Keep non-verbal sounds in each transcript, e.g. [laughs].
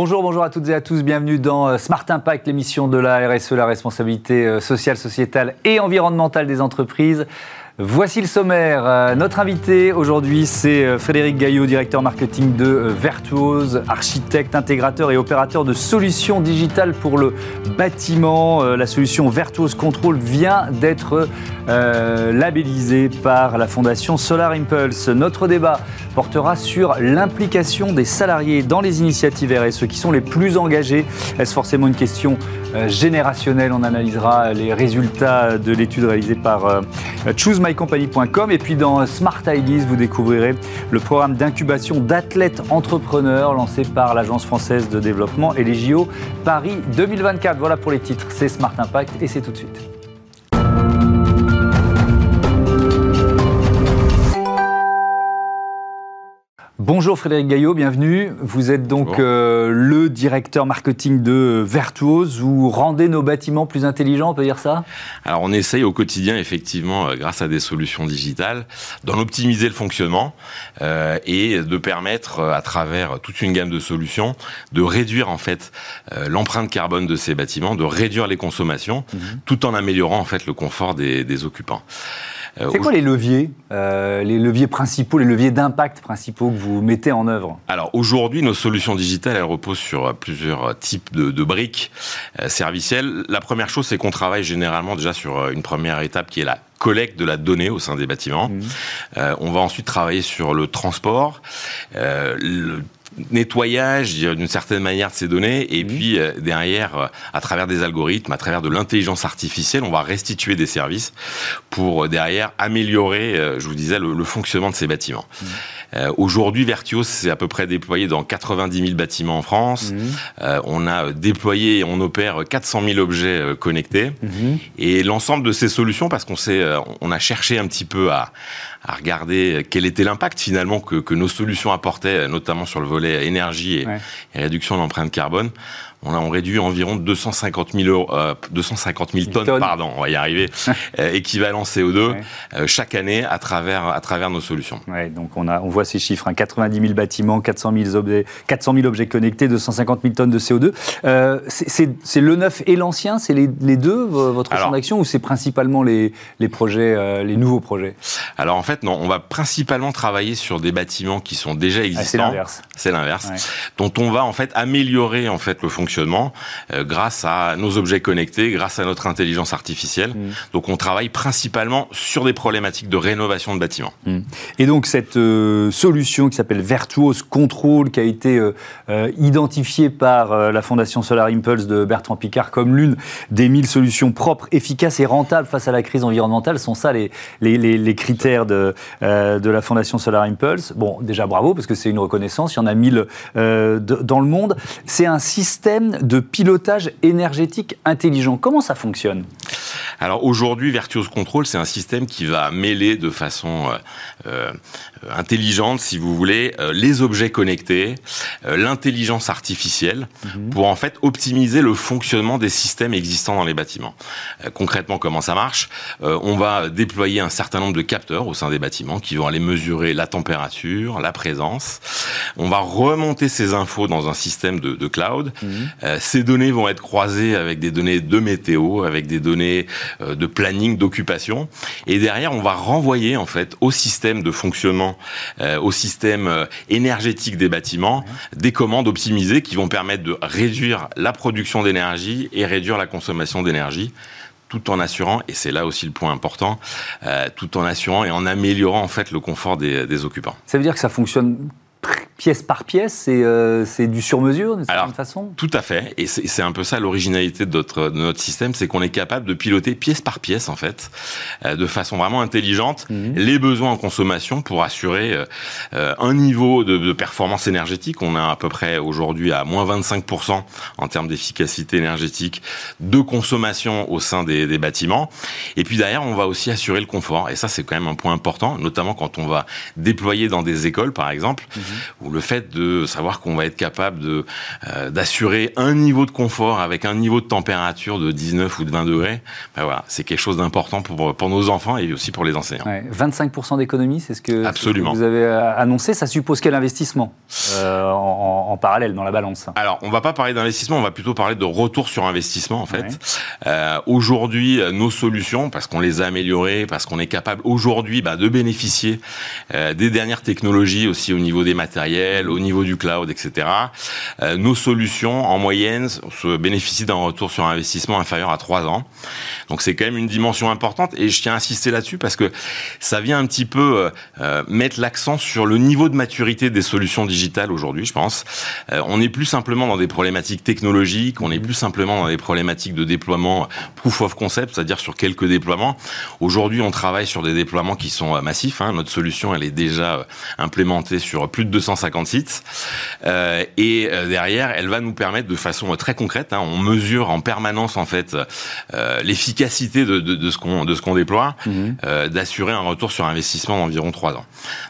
Bonjour, bonjour à toutes et à tous. Bienvenue dans euh, Smart Impact, l'émission de la RSE, la responsabilité euh, sociale, sociétale et environnementale des entreprises. Voici le sommaire. Euh, notre invité aujourd'hui, c'est euh, Frédéric Gaillot, directeur marketing de euh, Virtuose, architecte, intégrateur et opérateur de solutions digitales pour le bâtiment. La solution Virtuose Control vient d'être labellisée par la fondation Solar Impulse. Notre débat portera sur l'implication des salariés dans les initiatives RSE qui sont les plus engagés. Est-ce forcément une question générationnelle On analysera les résultats de l'étude réalisée par Choose mycompany.com. Et puis dans Smart Ideas, vous découvrirez le programme d'incubation d'athlètes entrepreneurs lancé par l'Agence française de développement et les JO Paris 2024. Voilà pour les titres. C'est Smart Impact et c'est tout de suite. Bonjour Frédéric Gaillot, bienvenue. Vous êtes donc euh, le directeur marketing de Virtuose. Vous rendez nos bâtiments plus intelligents, on peut dire ça? Alors on essaye au quotidien, effectivement, euh, grâce à des solutions digitales, d'en optimiser le fonctionnement euh, et de permettre, à travers toute une gamme de solutions, de réduire en fait l'empreinte carbone de ces bâtiments, de réduire les consommations, mhm. tout en améliorant en fait le confort des, des occupants. Euh, C'est quoi les leviers, euh, les leviers principaux, les leviers d'impact principaux que vous mettez en œuvre Alors aujourd'hui, nos solutions digitales, elles reposent sur plusieurs types de, de briques euh, servicielles. La première chose, c'est qu'on travaille généralement déjà sur une première étape qui est la collecte de la donnée au sein des bâtiments. Mmh. Euh, on va ensuite travailler sur le transport, euh, le nettoyage d'une certaine manière de ces données et mmh. puis euh, derrière euh, à travers des algorithmes à travers de l'intelligence artificielle on va restituer des services pour euh, derrière améliorer je vous disais le, fonctionnement de ces bâtiments mmh. aujourd'hui Vertios c'est à peu près déployé dans 90 000 bâtiments en France mmh. on a déployé et on opère 400 000 objets connectés et l'ensemble de ces solutions parce qu'on s'est on a cherché un petit peu à à regarder quel était l'impact finalement que, que, nos solutions apportaient, notamment sur le volet énergie et, et réduction de l'empreinte carbone on a on réduit environ 250 000, euh, 250 000 tonnes, pardon, on va y arriver, [laughs] euh, équivalent CO2 euh, chaque année à travers à travers nos solutions. Ouais, donc on a on voit ces chiffres, hein, 90 000 bâtiments, 400 000 objets, 400 000 objets connectés, 250 000 tonnes de CO2. Euh, c'est le neuf et l'ancien, c'est les, les, deux votre champ d'action ou c'est principalement les, les projets, les nouveaux projets? Alors en fait non, on va principalement travailler sur des bâtiments qui sont déjà existants. Ah, c'est l'inverse. C'est l'inverse, dont on va en fait améliorer en fait le fonctionnement fonctionnement euh, grâce à nos objets connectés, grâce à notre intelligence artificielle. Mm. Donc on travaille principalement sur des problématiques de rénovation de bâtiments. Mm. Et donc cette euh, solution qui s'appelle Virtuose Control, qui a été euh, identifiée par la Fondation Solar Impulse de Bertrand Picard comme l'une des 1000 solutions propres, efficaces et rentables face à la crise environnementale, sont ça les, les, les, critères de, de la Fondation Solar Impulse. Bon, déjà bravo, parce que c'est une reconnaissance, il y en a 1000 dans le monde. C'est un système de pilotage énergétique intelligent. Comment ça fonctionne? Alors aujourd'hui, Virtuous Control, c'est un système qui va mêler de façon euh, euh, intelligente, si vous voulez, euh, les objets connectés, l'intelligence artificielle, mhm. pour en fait optimiser le fonctionnement des systèmes existants dans les bâtiments. concrètement, comment ça marche? On va déployer un certain nombre de capteurs au sein des bâtiments qui vont aller mesurer la température, la présence. On va remonter ces infos dans un système de, cloud. Mhm. Euh, ces données vont être croisées avec des données de météo, avec des données euh, de planning, d'occupation. Et derrière, on va renvoyer en fait au système de fonctionnement, euh, au système énergétique des bâtiments, des commandes optimisées qui vont permettre de réduire la production d'énergie et réduire la consommation d'énergie tout en assurant, et c'est là aussi le point important, tout en assurant et en améliorant en fait le confort des, des occupants. Ça veut dire que ça fonctionne pièce par pièce, c'est euh, du sur-mesure d'une certaine façon? Tout à fait, et c'est un peu ça l'originalité de notre, de notre système, c'est qu'on est capable de piloter pièce par pièce en fait, euh, de façon vraiment intelligente, mhm. les besoins en consommation pour assurer euh, un niveau de, de, performance énergétique. On a à peu près aujourd'hui à moins 25% en termes d'efficacité énergétique de consommation au sein des, des bâtiments. Et puis derrière, on va aussi assurer le confort, et ça c'est quand même un point important, notamment quand on va déployer dans des écoles par exemple, mhm ou le fait de savoir qu'on va être capable de d'assurer un niveau de confort avec un niveau de température de 19 ou de 20 degrés, ben voilà, c'est quelque chose d'important pour, pour nos enfants et aussi pour les enseignants. 25% d'économie, c'est ce, que, vous avez annoncé. Ça suppose quel investissement en, parallèle dans la balance? Alors, on va pas parler d'investissement, on va plutôt parler de retour sur investissement en fait. Aujourd'hui, nos solutions, parce qu'on les a améliorées, parce qu'on est capable aujourd'hui bah, de bénéficier euh, des dernières technologies aussi au niveau des matériels, au niveau du cloud, etc. Euh, nos solutions, en moyenne, se bénéficient d'un retour sur investissement inférieur à 3 ans. Donc c'est quand même une dimension importante et je tiens à insister là-dessus parce que ça vient un petit peu euh, mettre l'accent sur le niveau de maturité des solutions digitales aujourd'hui, je pense. on n'est plus simplement dans des problématiques technologiques, on n'est plus simplement dans des problématiques de déploiement proof of concept, c'est-à-dire sur quelques déploiements. Aujourd'hui, on travaille sur des déploiements qui sont euh, massifs. Hein. Notre solution, elle est déjà euh, implémentée sur plus de 250 sites. Euh, et derrière, elle va nous permettre de façon très concrète, hein, on mesure en permanence en fait l'efficacité de, de, de, ce qu'on de ce qu'on déploie, mhm. d'assurer un retour sur investissement d'environ 3 ans.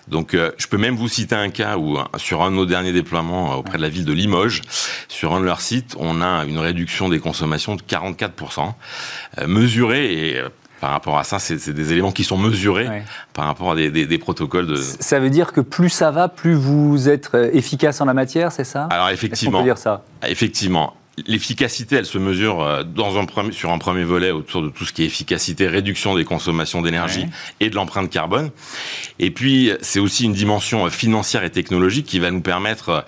Donc, je peux même vous citer un cas où sur un de nos derniers déploiements auprès de la ville de Limoges, sur un de leurs sites, on a une réduction des consommations de 44%, mesurée et par rapport à ça, c'est des éléments qui sont mesurés par rapport à des, protocoles de. Ça veut dire que plus ça va, plus vous êtes euh, efficace en la matière, c'est ça? Alors effectivement. On peut dire ça? Effectivement. L'efficacité, elle se mesure euh, dans un premier, sur un premier volet autour de tout ce qui est efficacité, réduction des consommations d'énergie et de l'empreinte carbone. Et puis, c'est aussi une dimension euh, financière et technologique qui va nous permettre euh,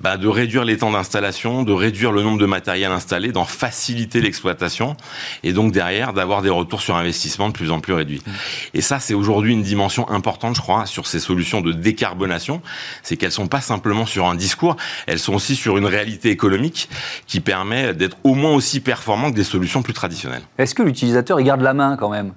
bah, de réduire les temps d'installation, de réduire le nombre de matériel installé, d'en faciliter l'exploitation et donc derrière d'avoir des retours sur investissement de plus en plus réduits. Et ça, c'est aujourd'hui une dimension importante, je crois, sur ces solutions de décarbonation. C'est qu'elles sont pas simplement sur un discours, elles sont aussi sur une réalité économique qui permet permet d'être au moins aussi performant que des solutions plus traditionnelles. Est-ce que l'utilisateur, il garde la main quand même?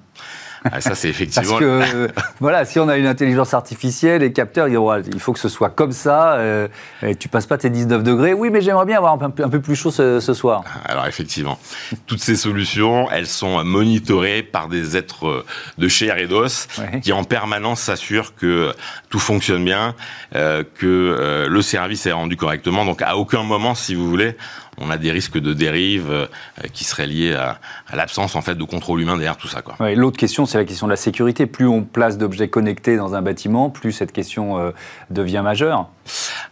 Ah, ça, c'est [laughs] effectivement. Parce que, voilà, si on a une intelligence artificielle, les capteurs, ils il faut que ce soit comme ça, euh, et tu passes pas tes 19 degrés. Oui, mais j'aimerais bien avoir un peu, un peu plus chaud ce, soir. Alors, effectivement, toutes ces solutions, elles sont monitorées par des êtres de chair et d'os qui, en permanence, s'assurent que tout fonctionne bien, euh, que euh, le service est rendu correctement. Donc, à aucun moment, si vous voulez, on a des risques de dérive euh, qui seraient liés à, l'absence en fait de contrôle humain derrière tout ça. L'autre question, c'est la question de la sécurité. Plus on place d'objets connectés dans un bâtiment, plus cette question euh, devient majeure.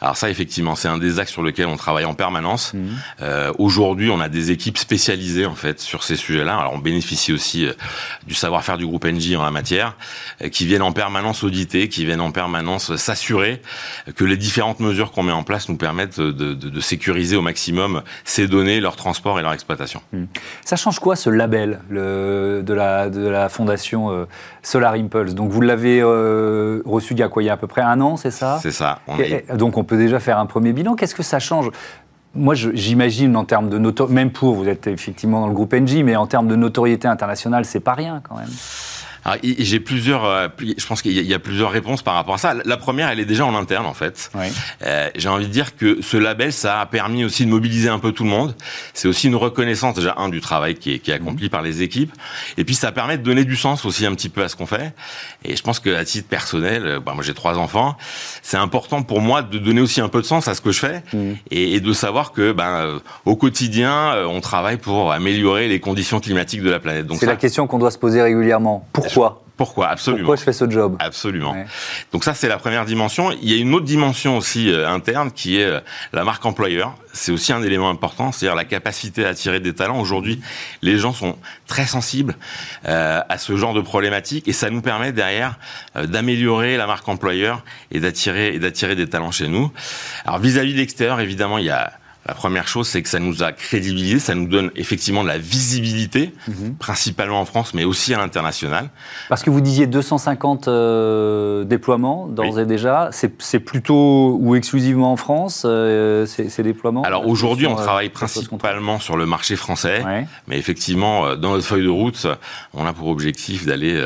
Alors ça, effectivement, c'est un des axes sur lequel on travaille en permanence. Mmh. Euh, aujourd'hui, on a des équipes spécialisées en fait sur ces sujets-là. Alors on bénéficie aussi du savoir-faire du groupe NJ en la matière, qui viennent en permanence auditer, qui viennent en permanence s'assurer que les différentes mesures qu'on met en place nous permettent de, de sécuriser au maximum ces données, leur transport et leur exploitation. Hmm. Ça change quoi ce label le, de, la, de la fondation euh, Solar Impulse? Donc vous l'avez euh, reçu il y a quoi? Il y a à peu près un an, c'est ça? C'est ça. Donc on peut déjà faire un premier bilan. Qu'est-ce que ça change? Moi, j'imagine en termes de notoriété, même pour, vous êtes effectivement dans le groupe NJ, mais en termes de notoriété internationale, c'est pas rien quand même. J'ai plusieurs, euh, je pense qu'il y, a plusieurs réponses par rapport à ça. La première, elle est déjà en interne en fait. Euh, J'ai envie de dire que ce label, ça a permis aussi de mobiliser un peu tout le monde. C'est aussi une reconnaissance déjà un du travail qui est, qui est accompli mhm. par les équipes, et puis ça permet de donner du sens aussi un petit peu à ce qu'on fait. Et je pense que à titre personnel, euh, bah, moi j'ai trois enfants, c'est important pour moi de donner aussi un peu de sens à ce que je fais mhm. et, et, de savoir que ben, au quotidien, euh, on travaille pour améliorer les conditions climatiques de la planète. Donc c'est la question qu'on doit se poser régulièrement. Pourquoi pourquoi? Absolument. Pourquoi je fais ce job? Absolument. Donc ça, c'est la première dimension. Il y a une autre dimension aussi euh, interne qui est euh, la marque employeur. C'est aussi un élément important, c'est-à-dire la capacité à attirer des talents. Aujourd'hui, les gens sont très sensibles euh, à ce genre de problématiques et ça nous permet derrière d'améliorer la marque employeur et d'attirer et d'attirer des talents chez nous. Alors vis-à-vis de l'extérieur, évidemment, il y a la première chose, c'est que ça nous a crédibilisé, ça nous donne effectivement de la visibilité, mhm. principalement en France, mais aussi à l'international. Parce que vous disiez 250 euh, déploiements d'ores et déjà, c'est plutôt ou exclusivement en France euh, ces, déploiements? Alors aujourd'hui, on travaille principalement sur le marché français, mais effectivement, euh, dans notre feuille de route, on a pour objectif d'aller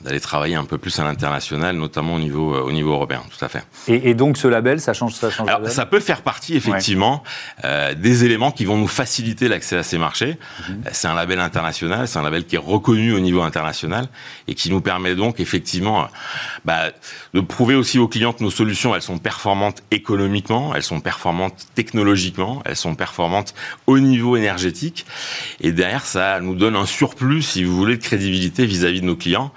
d'aller travailler un peu plus à l'international, notamment au niveau au niveau européen, tout à fait. Et, donc ce label, ça change, ça change. Alors, ça peut faire partie effectivement. Des éléments qui vont nous faciliter l'accès à ces marchés. Mhm. C'est un label international, c'est un label qui est reconnu au niveau international et qui nous permet donc effectivement bah, de prouver aussi aux clients que nos solutions, elles sont performantes économiquement, elles sont performantes technologiquement, elles sont performantes au niveau énergétique. Et derrière, ça nous donne un surplus, si vous voulez, de crédibilité vis-à-vis de nos clients.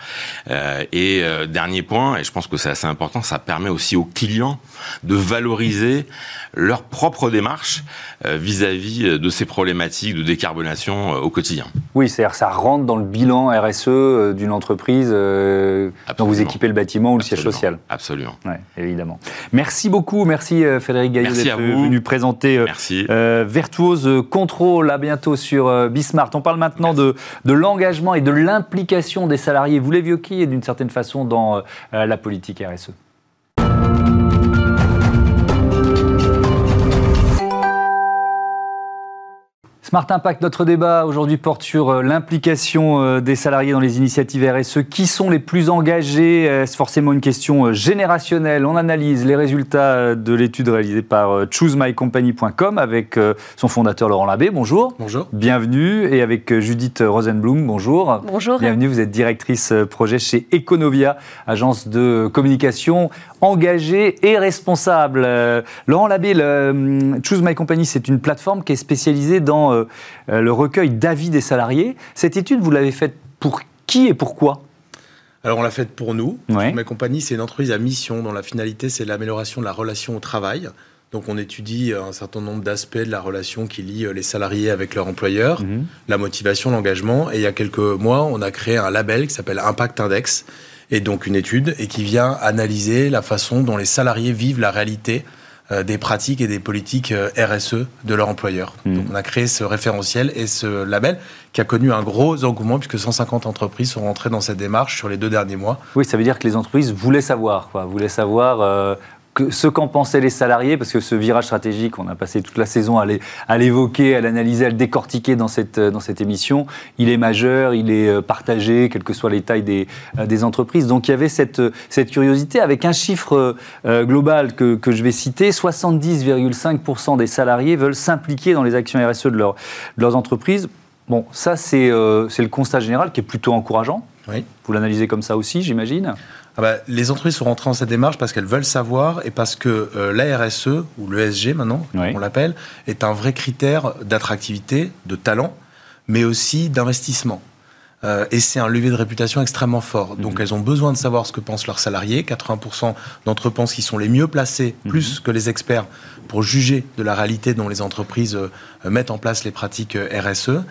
Euh, et euh, dernier point, et je pense que c'est assez important, ça permet aussi aux clients de valoriser leur propre démarche euh, vis-à-vis de ces problématiques de décarbonation au quotidien. Oui, c'est-à-dire ça rentre dans le bilan RSE d'une entreprise dont vous équipez le bâtiment ou le siège social. Absolument. Ouais, évidemment. Merci beaucoup, merci Frédéric Gaillot d'être venu présenter Virtuose Control. À bientôt sur Bismart. On parle maintenant de, de l'engagement et de l'implication des salariés. Vous l'évoquiez d'une certaine façon dans la politique RSE. Smart Impact, notre débat aujourd'hui porte sur euh, l'implication euh, des salariés dans les initiatives RSE. Qui sont les plus engagés? C'est forcément une question euh, générationnelle. On analyse les résultats de l'étude réalisée par choosemycompany.com avec son fondateur Laurent Labbé. Bonjour. Bonjour. Bienvenue. Et avec Judith Rosenblum. Bonjour. Bonjour. Bienvenue. Vous êtes directrice projet chez Econovia, agence de communication engagée et responsable. Laurent Labbé, Choose My Company, c'est une plateforme qui est spécialisée dans euh, le recueil d'avis des salariés. Cette étude, vous l'avez faite pour qui et pourquoi? Alors on l'a faite pour nous. Ma compagnie, c'est une entreprise à mission dont la finalité, c'est l'amélioration de la relation au travail. Donc on étudie un certain nombre d'aspects de la relation qui lie euh, les salariés avec leur employeur, mhm. la motivation, l'engagement. Et il y a quelques mois, on a créé un label qui s'appelle Impact Index, et donc une étude, et qui vient analyser la façon dont les salariés vivent la réalité euh, des pratiques et des politiques euh, RSE de leur employeur. Hmm. Donc on a créé ce référentiel et ce label qui a connu un gros engouement puisque 150 entreprises sont rentrées dans cette démarche sur les deux derniers mois. Oui, ça veut dire que les entreprises voulaient savoir, quoi, voulaient savoir euh, ce qu'en pensaient les salariés, parce que ce virage stratégique, on a passé toute la saison à l'évoquer, à l'analyser, à le décortiquer dans cette, dans cette émission, il est majeur, il est euh, partagé, quelles que soient les tailles des, euh, des entreprises. Donc il y avait cette, cette curiosité avec un chiffre euh, global que, que, je vais citer, 70,5% des salariés veulent s'impliquer dans les actions RSE de, leur, de leurs entreprises. Bon, ça c'est le constat général qui est plutôt encourageant. Oui. Vous l'analysez comme ça aussi, j'imagine? Ah bah, les entreprises sont rentrées dans cette démarche parce qu'elles veulent savoir et parce que euh, la RSE, ou l'ESG maintenant, on l'appelle, est un vrai critère d'attractivité, de talent, mais aussi d'investissement. Euh, et c'est un levier de réputation extrêmement fort. Donc mhm. elles ont besoin de savoir ce que pensent leurs salariés. 80% d'entre eux pensent qu'ils sont les mieux placés, mhm. plus que les experts, pour juger de la réalité dont les entreprises euh, mettent en place les pratiques RSE.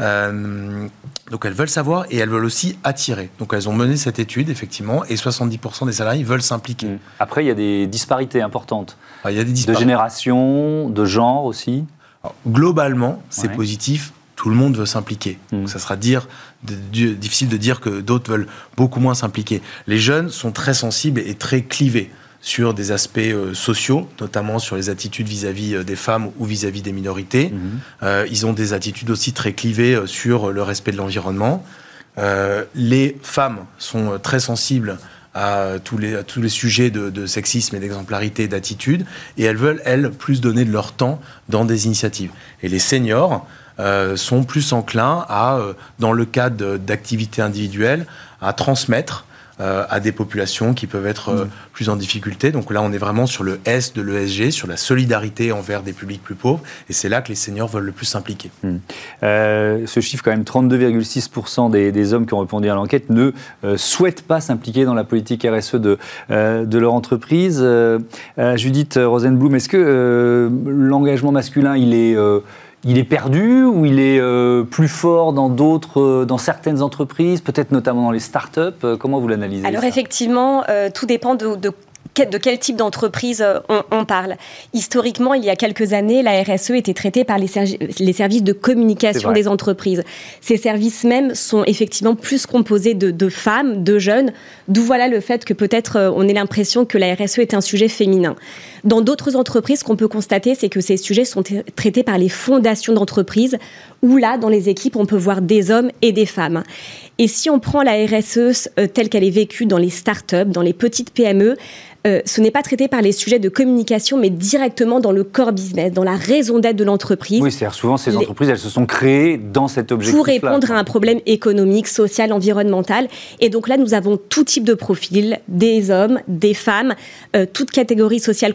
Euh, donc elles veulent savoir et elles veulent aussi attirer. Donc elles ont mené cette étude, effectivement, et 70% des salariés veulent s'impliquer. Mmh. Après, il y a des disparités importantes. Ah, il y a des disparités. De génération, de genre aussi Globalement, c'est positif. Tout le monde veut s'impliquer. Mmh. Ça sera dire, difficile de dire que d'autres veulent beaucoup moins s'impliquer. Les jeunes sont très sensibles et très clivés sur des aspects euh, sociaux, notamment sur les attitudes vis-à-vis euh, des femmes ou vis-à-vis des minorités. Mhm. Euh, ils ont des attitudes aussi très clivées sur le respect de l'environnement. les femmes sont très sensibles à tous les, tous les sujets de, sexisme et d'exemplarité d'attitude, et elles veulent, elles, plus donner de leur temps dans des initiatives. Et les seniors sont plus enclins à, dans le cadre d'activités individuelles, à transmettre euh, à des populations qui peuvent être euh, mm. plus en difficulté. Donc là, on est vraiment sur le S de l'ESG, sur la solidarité envers des publics plus pauvres. Et c'est là que les seniors veulent le plus s'impliquer. Mm. Euh, ce chiffre, quand même, 32,6% des, des, hommes qui ont répondu à l'enquête ne souhaitent pas s'impliquer dans la politique RSE de, de leur entreprise. Judith Rosenblum, est-ce que l'engagement masculin, il est il est perdu ou il est euh, plus fort dans d'autres, euh, dans certaines entreprises, peut-être notamment dans les startups euh, Comment vous l'analysez Alors effectivement, tout dépend de, de de quel type d'entreprise on, parle. Historiquement, il y a quelques années, la RSE était traitée par les, services de communication des entreprises. Ces services même sont effectivement plus composés de, femmes, de jeunes, d'où voilà le fait que peut-être on ait l'impression que la RSE est un sujet féminin. Dans d'autres entreprises, ce qu'on peut constater, c'est que ces sujets sont traités par les fondations d'entreprises où là, dans les équipes, on peut voir des hommes et des femmes. Et si on prend la RSE euh, telle qu'elle est vécue dans les startups, dans les petites PME, euh, ce n'est pas traité par les sujets de communication, mais directement dans le core business, dans la raison d'être de l'entreprise. Oui, c'est-à-dire souvent ces entreprises, elles se sont créées dans cet objectif. Pour répondre à un problème économique, social, environnemental. Et donc là, nous avons tout type de profils, des hommes, des femmes, euh, toutes catégories sociales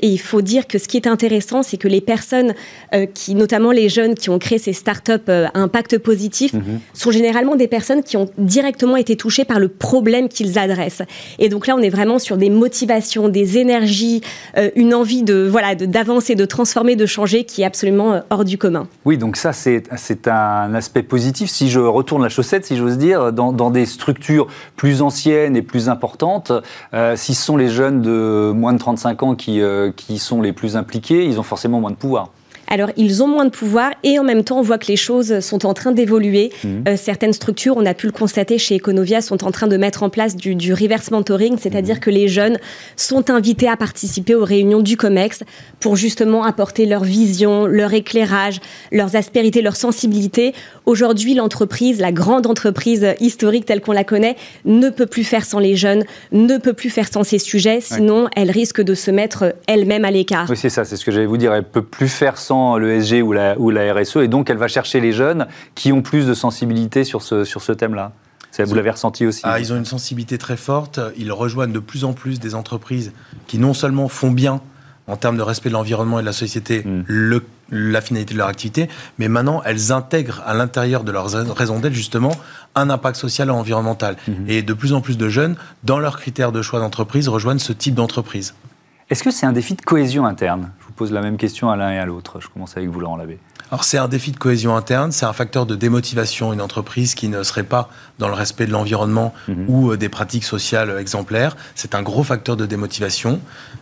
Et il faut dire que ce qui est intéressant, c'est que les personnes euh, qui, notamment les jeunes qui ont créé ces startups à impact positif, mhm. sont généralement des personnes qui ont directement été touchées par le problème qu'ils adressent. Et donc là, on est vraiment sur des motifs motivation, des énergies, euh, une envie de voilà d'avancer, de, transformer, de changer qui est absolument euh, hors du commun. Oui, donc ça c'est un aspect positif. Si je retourne la chaussette, si j'ose dire, dans, des structures plus anciennes et plus importantes, euh, si ce sont les jeunes de moins de 35 ans qui, qui sont les plus impliqués, ils ont forcément moins de pouvoir. Alors, ils ont moins de pouvoir et en même temps, on voit que les choses sont en train d'évoluer. Mhm. Euh, certaines structures, on a pu le constater chez Econovia, sont en train de mettre en place du, reverse mentoring, c'est-à-dire mhm. que les jeunes sont invités à participer aux réunions du COMEX pour justement apporter leur vision, leur éclairage, leurs aspérités, leur sensibilité. Aujourd'hui, l'entreprise, la grande entreprise historique telle qu'on la connaît, ne peut plus faire sans les jeunes, ne peut plus faire sans ces sujets, sinon elle risque de se mettre elle-même à l'écart. Oui, c'est ça, c'est ce que j'allais vous dire. Elle peut plus faire sans le SG ou la, ou la RSE, et donc elle va chercher les jeunes qui ont plus de sensibilité sur ce, sur ce thème-là. Vous l'avez ressenti aussi ah, Ils ont une sensibilité très forte. Ils rejoignent de plus en plus des entreprises qui non seulement font bien en termes de respect de l'environnement et de la société mm. le, la finalité de leur activité, mais maintenant elles intègrent à l'intérieur de leur raison d'être justement un impact social et environnemental. Mm-hmm. Et de plus en plus de jeunes, dans leurs critères de choix d'entreprise, rejoignent ce type d'entreprise. Est-ce que c'est un défi de cohésion interne? Pose la même question à l'un et à l'autre. Je commence avec vous, Laurent Labbé. Alors c'est un défi de cohésion interne, c'est un facteur de démotivation. Une entreprise qui ne serait pas dans le respect de l'environnement mhm. ou euh, des pratiques sociales exemplaires, c'est un gros facteur de démotivation.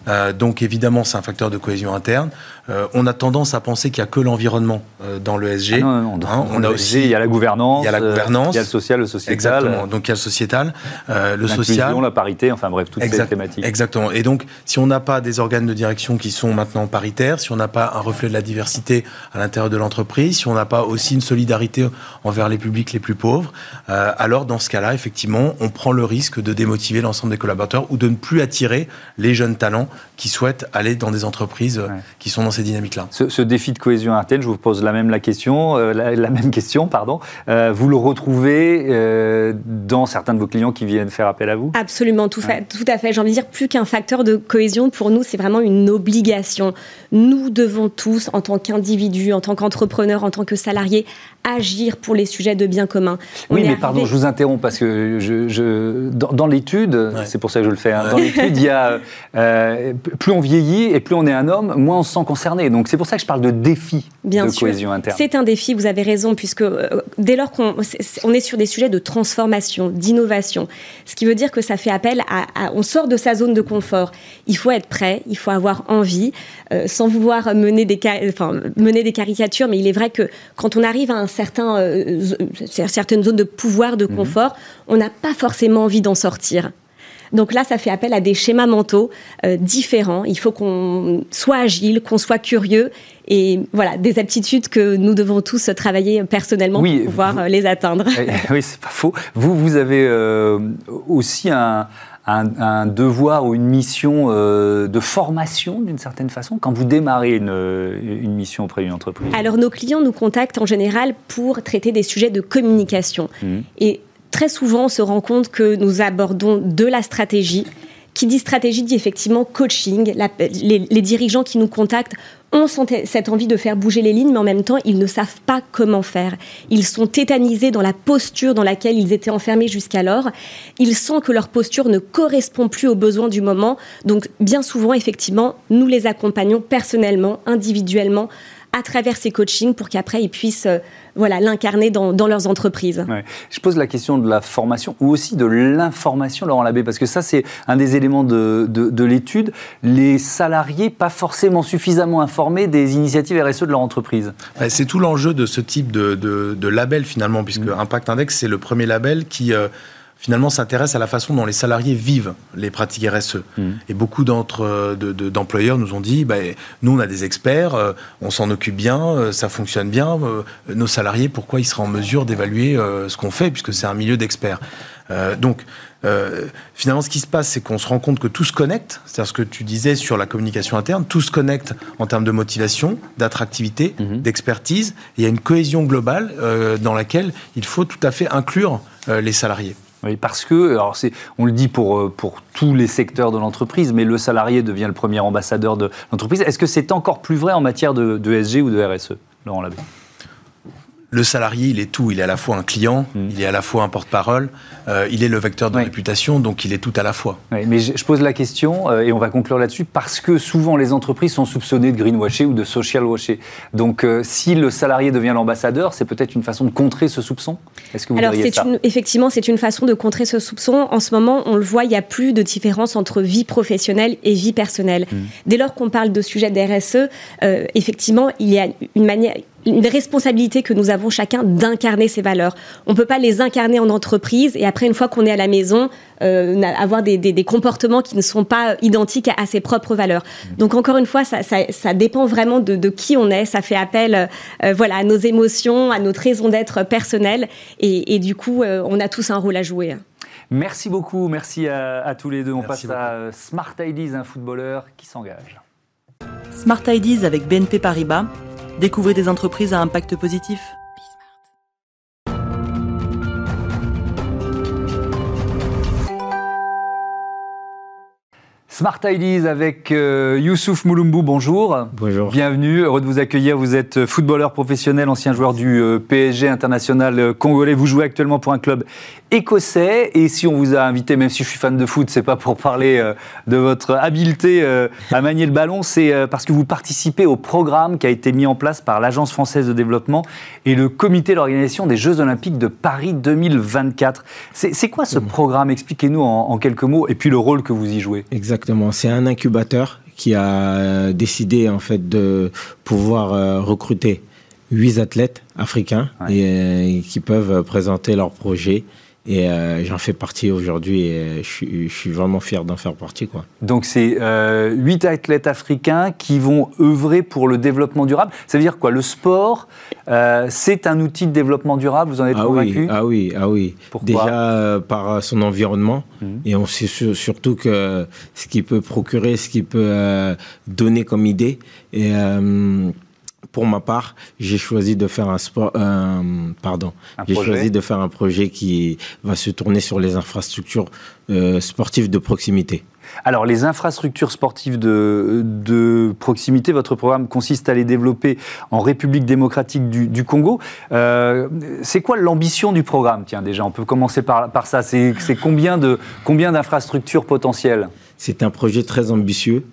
Euh, donc évidemment, c'est un facteur de cohésion interne. Euh, on a tendance à penser qu'il n'y a que l'environnement dans l'ESG. Ah non, non, non. Hein, on a aussi, il y a la gouvernance, il y a la gouvernance, il y a le social, le sociétal. Exactement. Donc il y a le sociétal, le social, la parité, enfin bref, toutes ces thématiques. Exactement. Et donc, si on n'a pas des organes de direction qui sont maintenant paritaires, si on n'a pas un reflet de la diversité à l'intérieur de l'entreprise, si on n'a pas aussi une solidarité envers les publics les plus pauvres, euh, alors dans ce cas-là, effectivement, on prend le risque de démotiver l'ensemble des collaborateurs ou de ne plus attirer les jeunes talents qui souhaitent aller dans des entreprises euh, qui sont dans ces dynamiques-là. Ce, défi de cohésion interne, je vous pose la même la question, euh, la, même question, pardon. vous le retrouvez dans certains de vos clients qui viennent faire appel à vous? Absolument, tout, tout à fait. J'ai envie de dire plus qu'un facteur de cohésion, pour nous, c'est vraiment une obligation. Nous devons tous, en tant qu'individus, en tant qu'entrepreneurs, en tant que salariés, agir pour les sujets de bien commun. oui, mais pardon, je vous interromps parce que je, dans, l'étude, c'est pour ça que je le fais, hein, dans l'étude, il y a euh, plus on vieillit et plus on est un homme, moins on se sent concerné. Donc c'est pour ça que je parle de défi bien de sûr. cohésion interne. C'est un défi, vous avez raison, puisque euh, dès lors qu'on on est sur des sujets de transformation, d'innovation, ce qui veut dire que ça fait appel à, on sort de sa zone de confort. Il faut être prêt, il faut avoir envie, euh, sans vouloir mener des, enfin, mener des caricatures, mais il est vrai que quand on arrive à un certain, euh, certaines zones de pouvoir, de mhm. confort, on n'a pas forcément envie d'en sortir. Donc là, ça fait appel à des schémas mentaux euh, différents. Il faut qu'on soit agile, qu'on soit curieux et voilà, des aptitudes que nous devons tous travailler personnellement pour pouvoir euh, les atteindre. [laughs] oui, c'est pas faux. Vous, vous avez aussi un, un, devoir ou une mission euh, de formation d'une certaine façon quand vous démarrez une, une, mission auprès d'une entreprise? Alors nos clients nous contactent en général pour traiter des sujets de communication. Mmh. Et très souvent on se rend compte que nous abordons de la stratégie. Qui dit stratégie dit effectivement coaching. les, dirigeants qui nous contactent ont cette envie de faire bouger les lignes, mais en même temps, ils ne savent pas comment faire. Ils sont tétanisés dans la posture dans laquelle ils étaient enfermés jusqu'alors. Ils sentent que leur posture ne correspond plus aux besoins du moment. Donc, bien souvent, effectivement, nous les accompagnons personnellement, individuellement, à travers ces coachings pour qu'après ils puissent euh, voilà, l'incarner dans, leurs entreprises. Je pose la question de la formation ou aussi de l'information, Laurent Labbé, parce que ça c'est un des éléments de, de, l'étude. Les salariés pas forcément suffisamment informés des initiatives RSE de leur entreprise. C'est tout l'enjeu de ce type de, de, label finalement, puisque mmh. Impact Index c'est le premier label qui... Euh, finalement s'intéresse à la façon dont les salariés vivent les pratiques RSE. Mmh. Et beaucoup d'entre d'employeurs nous ont dit, bah, nous on a des experts, euh, on s'en occupe bien, euh, ça fonctionne bien. Euh, nos salariés, pourquoi ils seraient en mesure d'évaluer ce qu'on fait, puisque c'est un milieu d'experts. donc finalement, ce qui se passe, c'est qu'on se rend compte que tout se connecte. C'est-à-dire ce que tu disais sur la communication interne, tout se connecte en termes de motivation, d'attractivité, mmh. d'expertise. Il y a une cohésion globale dans laquelle il faut tout à fait inclure les salariés. Oui, parce que, on le dit pour, euh, pour tous les secteurs de l'entreprise, mais le salarié devient le premier ambassadeur de l'entreprise. Est-ce que c'est encore plus vrai en matière de, de SG ou de RSE, Laurent Labbé? Le salarié, il est tout. Il est à la fois un client, mm. il est à la fois un porte-parole, euh, il est le vecteur de réputation, donc il est tout à la fois. mais je, pose la question, euh, et on va conclure là-dessus, parce que souvent les entreprises sont soupçonnées de greenwasher ou de social washer. Donc euh, si le salarié devient l'ambassadeur, c'est peut-être une façon de contrer ce soupçon? Est-ce que vous Alors, ça? une, effectivement, c'est une façon de contrer ce soupçon. En ce moment, on le voit, il n'y a plus de différence entre vie professionnelle et vie personnelle. Mm. Dès lors qu'on parle de sujet d'RSE, effectivement, il y a une manière, une responsabilité que nous avons chacun d'incarner ces valeurs. On ne peut pas les incarner en entreprise et après, une fois qu'on est à la maison, euh, avoir des, des, comportements qui ne sont pas identiques à, ses propres valeurs. Donc encore une fois, ça, ça, ça dépend vraiment de, de, qui on est. Ça fait appel euh, voilà, à nos émotions, à notre raison d'être personnelle. Et, et, du coup, euh, on a tous un rôle à jouer. Merci beaucoup, merci à, à tous les deux. On passe à Smart Ideas, un footballeur qui s'engage. Smart Ideas avec BNP Paribas Découvrez des entreprises à impact positif. Smart Ideas avec euh, Youssouf Moulumbu, bonjour. Bonjour. Bienvenue, heureux de vous accueillir. Vous êtes footballeur professionnel, ancien joueur du euh, PSG international euh, congolais. Vous jouez actuellement pour un club écossais. Et si on vous a invité, même si je suis fan de foot, c'est pas pour parler euh, de votre habileté euh, à manier le ballon, c'est euh, parce que vous participez au programme qui a été mis en place par l'Agence française de développement et le comité d'organisation des Jeux Olympiques de Paris 2024. C'est quoi ce programme? Expliquez-nous en, quelques mots et puis le rôle que vous y jouez. Exactement. C'est un incubateur qui a décidé en fait de pouvoir recruter huit athlètes africains et, qui peuvent présenter leurs projets et euh, j'en fais partie aujourd'hui et je, suis vraiment fier d'en faire partie. Quoi. Donc c'est euh, huit athlètes africains qui vont œuvrer pour le développement durable. Ça veut dire quoi? Le sport, euh, c'est un outil de développement durable, vous en êtes ah convaincu? oui, Ah oui, ah oui. Déjà par son environnement mhm. et on sait surtout que ce qu'il peut procurer, ce qu'il peut donner comme idée. Et pour ma part, j'ai choisi de faire un sport, pardon, j'ai choisi de faire un projet qui va se tourner sur les infrastructures euh, sportives de proximité. Alors, les infrastructures sportives de, de, proximité, votre programme consiste à les développer en République démocratique du, Congo. Euh, c'est quoi l'ambition du programme? Tiens, déjà, on peut commencer par, par ça. C'est combien d'infrastructures combien potentielles? C'est un projet très ambitieux.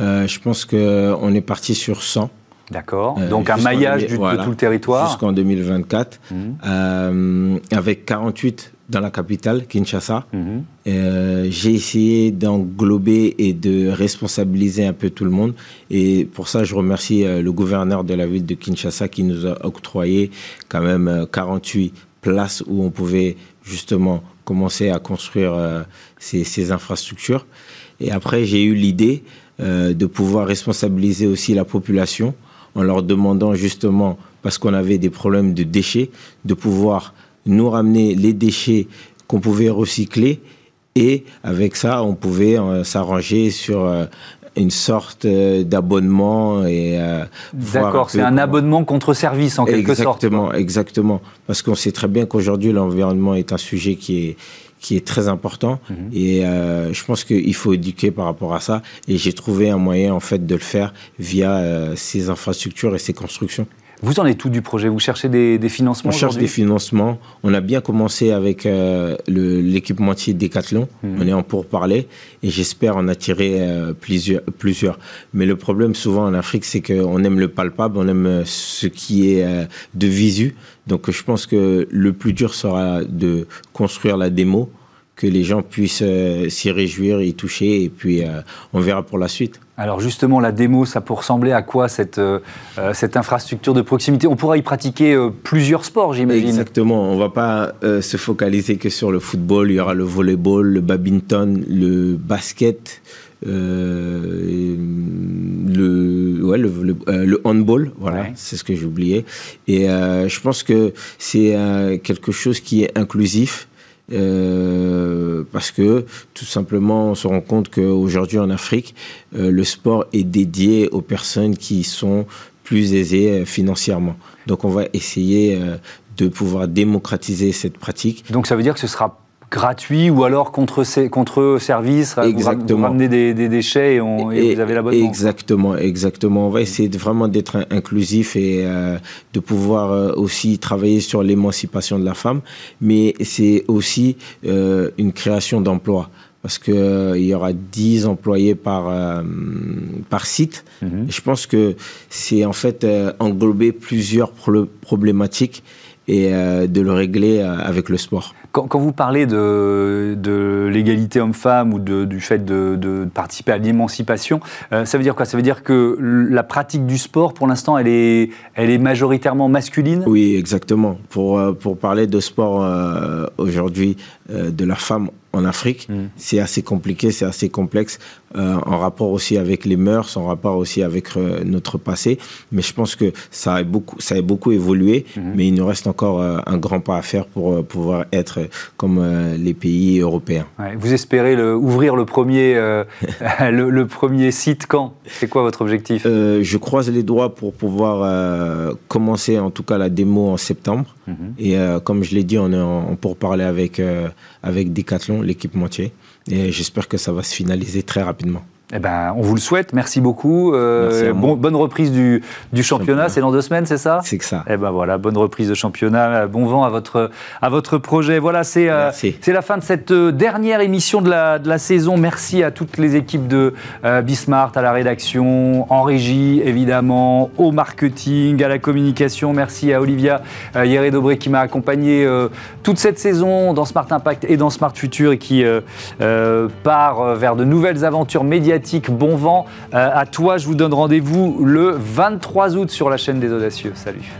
Euh, je pense qu'on est parti sur 100. D'accord. Euh, Donc un maillage de tout le territoire. Jusqu'en 2024, mmh. euh, avec 48 dans la capitale, Kinshasa. Mmh. Euh, j'ai essayé d'englober et de responsabiliser un peu tout le monde. Et pour ça, je remercie le gouverneur de la ville de Kinshasa qui nous a octroyé quand même 48 places où on pouvait justement commencer à construire ces, ces, infrastructures. Et après, j'ai eu l'idée de pouvoir responsabiliser aussi la population en leur demandant justement, parce qu'on avait des problèmes de déchets, de pouvoir nous ramener les déchets qu'on pouvait recycler et avec ça, on pouvait euh, s'arranger sur euh, une sorte euh, d'abonnement et D'accord, c'est un abonnement contre service en quelque sorte. Exactement, exactement. Parce qu'on sait très bien qu'aujourd'hui l'environnement est un sujet qui est qui est très important. Mhm. Et euh, je pense qu'il faut éduquer par rapport à ça. Et j'ai trouvé un moyen, en fait, de le faire via euh, ces infrastructures et ces constructions. Vous en êtes tout du projet? Vous cherchez des, financements On cherche des financements. On a bien commencé avec euh, l'équipementier Decathlon. Mhm. On est en pourparlers et j'espère en attirer euh, plusieurs, plusieurs. Mais le problème souvent en Afrique, c'est qu'on aime le palpable, on aime ce qui est de visu. Donc je pense que le plus dur sera de construire la démo que les gens puissent s'y réjouir, y toucher, et puis on verra pour la suite. Alors justement, la démo, ça peut ressembler à quoi cette, cette infrastructure de proximité? On pourra y pratiquer plusieurs sports, j'imagine. Exactement. On ne va pas se focaliser que sur le football. Il y aura le volleyball, le badminton, le basket. Euh, le, ouais, le, euh, le, handball, voilà, c'est ce que j'ai oublié. Et euh, je pense que c'est quelque chose qui est inclusif. Parce que tout simplement on se rend compte qu'aujourd'hui en Afrique, le sport est dédié aux personnes qui sont plus aisées financièrement. Donc on va essayer de pouvoir démocratiser cette pratique. Donc ça veut dire que ce sera gratuit ou alors contre, contre service Exactement. Vous, ramenez des, déchets et, on, et, vous avez l'abonnement Exactement, exactement. On va essayer de, vraiment d'être inclusif et euh, de pouvoir euh, aussi travailler sur l'émancipation de la femme, mais c'est aussi euh, une création d'emplois parce qu'il il y aura 10 employés par, par site. Mhm. je pense que c'est en fait englober plusieurs problématiques et de le régler avec le sport. Quand, vous parlez de, l'égalité homme-femme ou du fait de, participer à l'émancipation, euh, ça veut dire quoi? Ça veut dire que la pratique du sport, pour l'instant, elle est, elle est majoritairement masculine? Oui, exactement. Pour, euh, pour parler de sport euh, aujourd'hui, de la femme en Afrique, mm. c'est assez compliqué, c'est assez complexe, en rapport aussi avec les mœurs, en rapport aussi avec notre passé. Mais je pense que ça a beaucoup, ça a beaucoup évolué, mm-hmm. mais il nous reste encore un grand pas à faire pour pouvoir être comme euh, les pays européens. vous espérez le, ouvrir le premier, euh, [laughs] [laughs] le, premier site quand? C'est quoi votre objectif? Euh, Je croise les doigts pour pouvoir commencer en tout cas la démo en septembre. Mhm. Et comme je l'ai dit, on est en, pour parler avec, avec Decathlon, l'équipe moitié. Et j'espère que ça va se finaliser très rapidement. Eh ben, on vous le souhaite. Merci beaucoup. Euh, bonne reprise du, championnat. C'est dans deux semaines, c'est ça? C'est que ça. Eh ben voilà, bonne reprise de championnat. Bon vent à votre à votre projet. Voilà, c'est euh, c'est la fin de cette euh, dernière émission de la, de la saison. Merci à toutes les équipes de Bismart, à la rédaction, en régie évidemment, au marketing, à la communication. Merci à Olivia Hieré-Dobré qui m'a accompagné toute cette saison dans Smart Impact et dans Smart Future et qui part vers de nouvelles aventures médiatiques Bon vent euh, à toi. Je vous donne rendez-vous le 23 août sur la chaîne des Audacieux. Salut.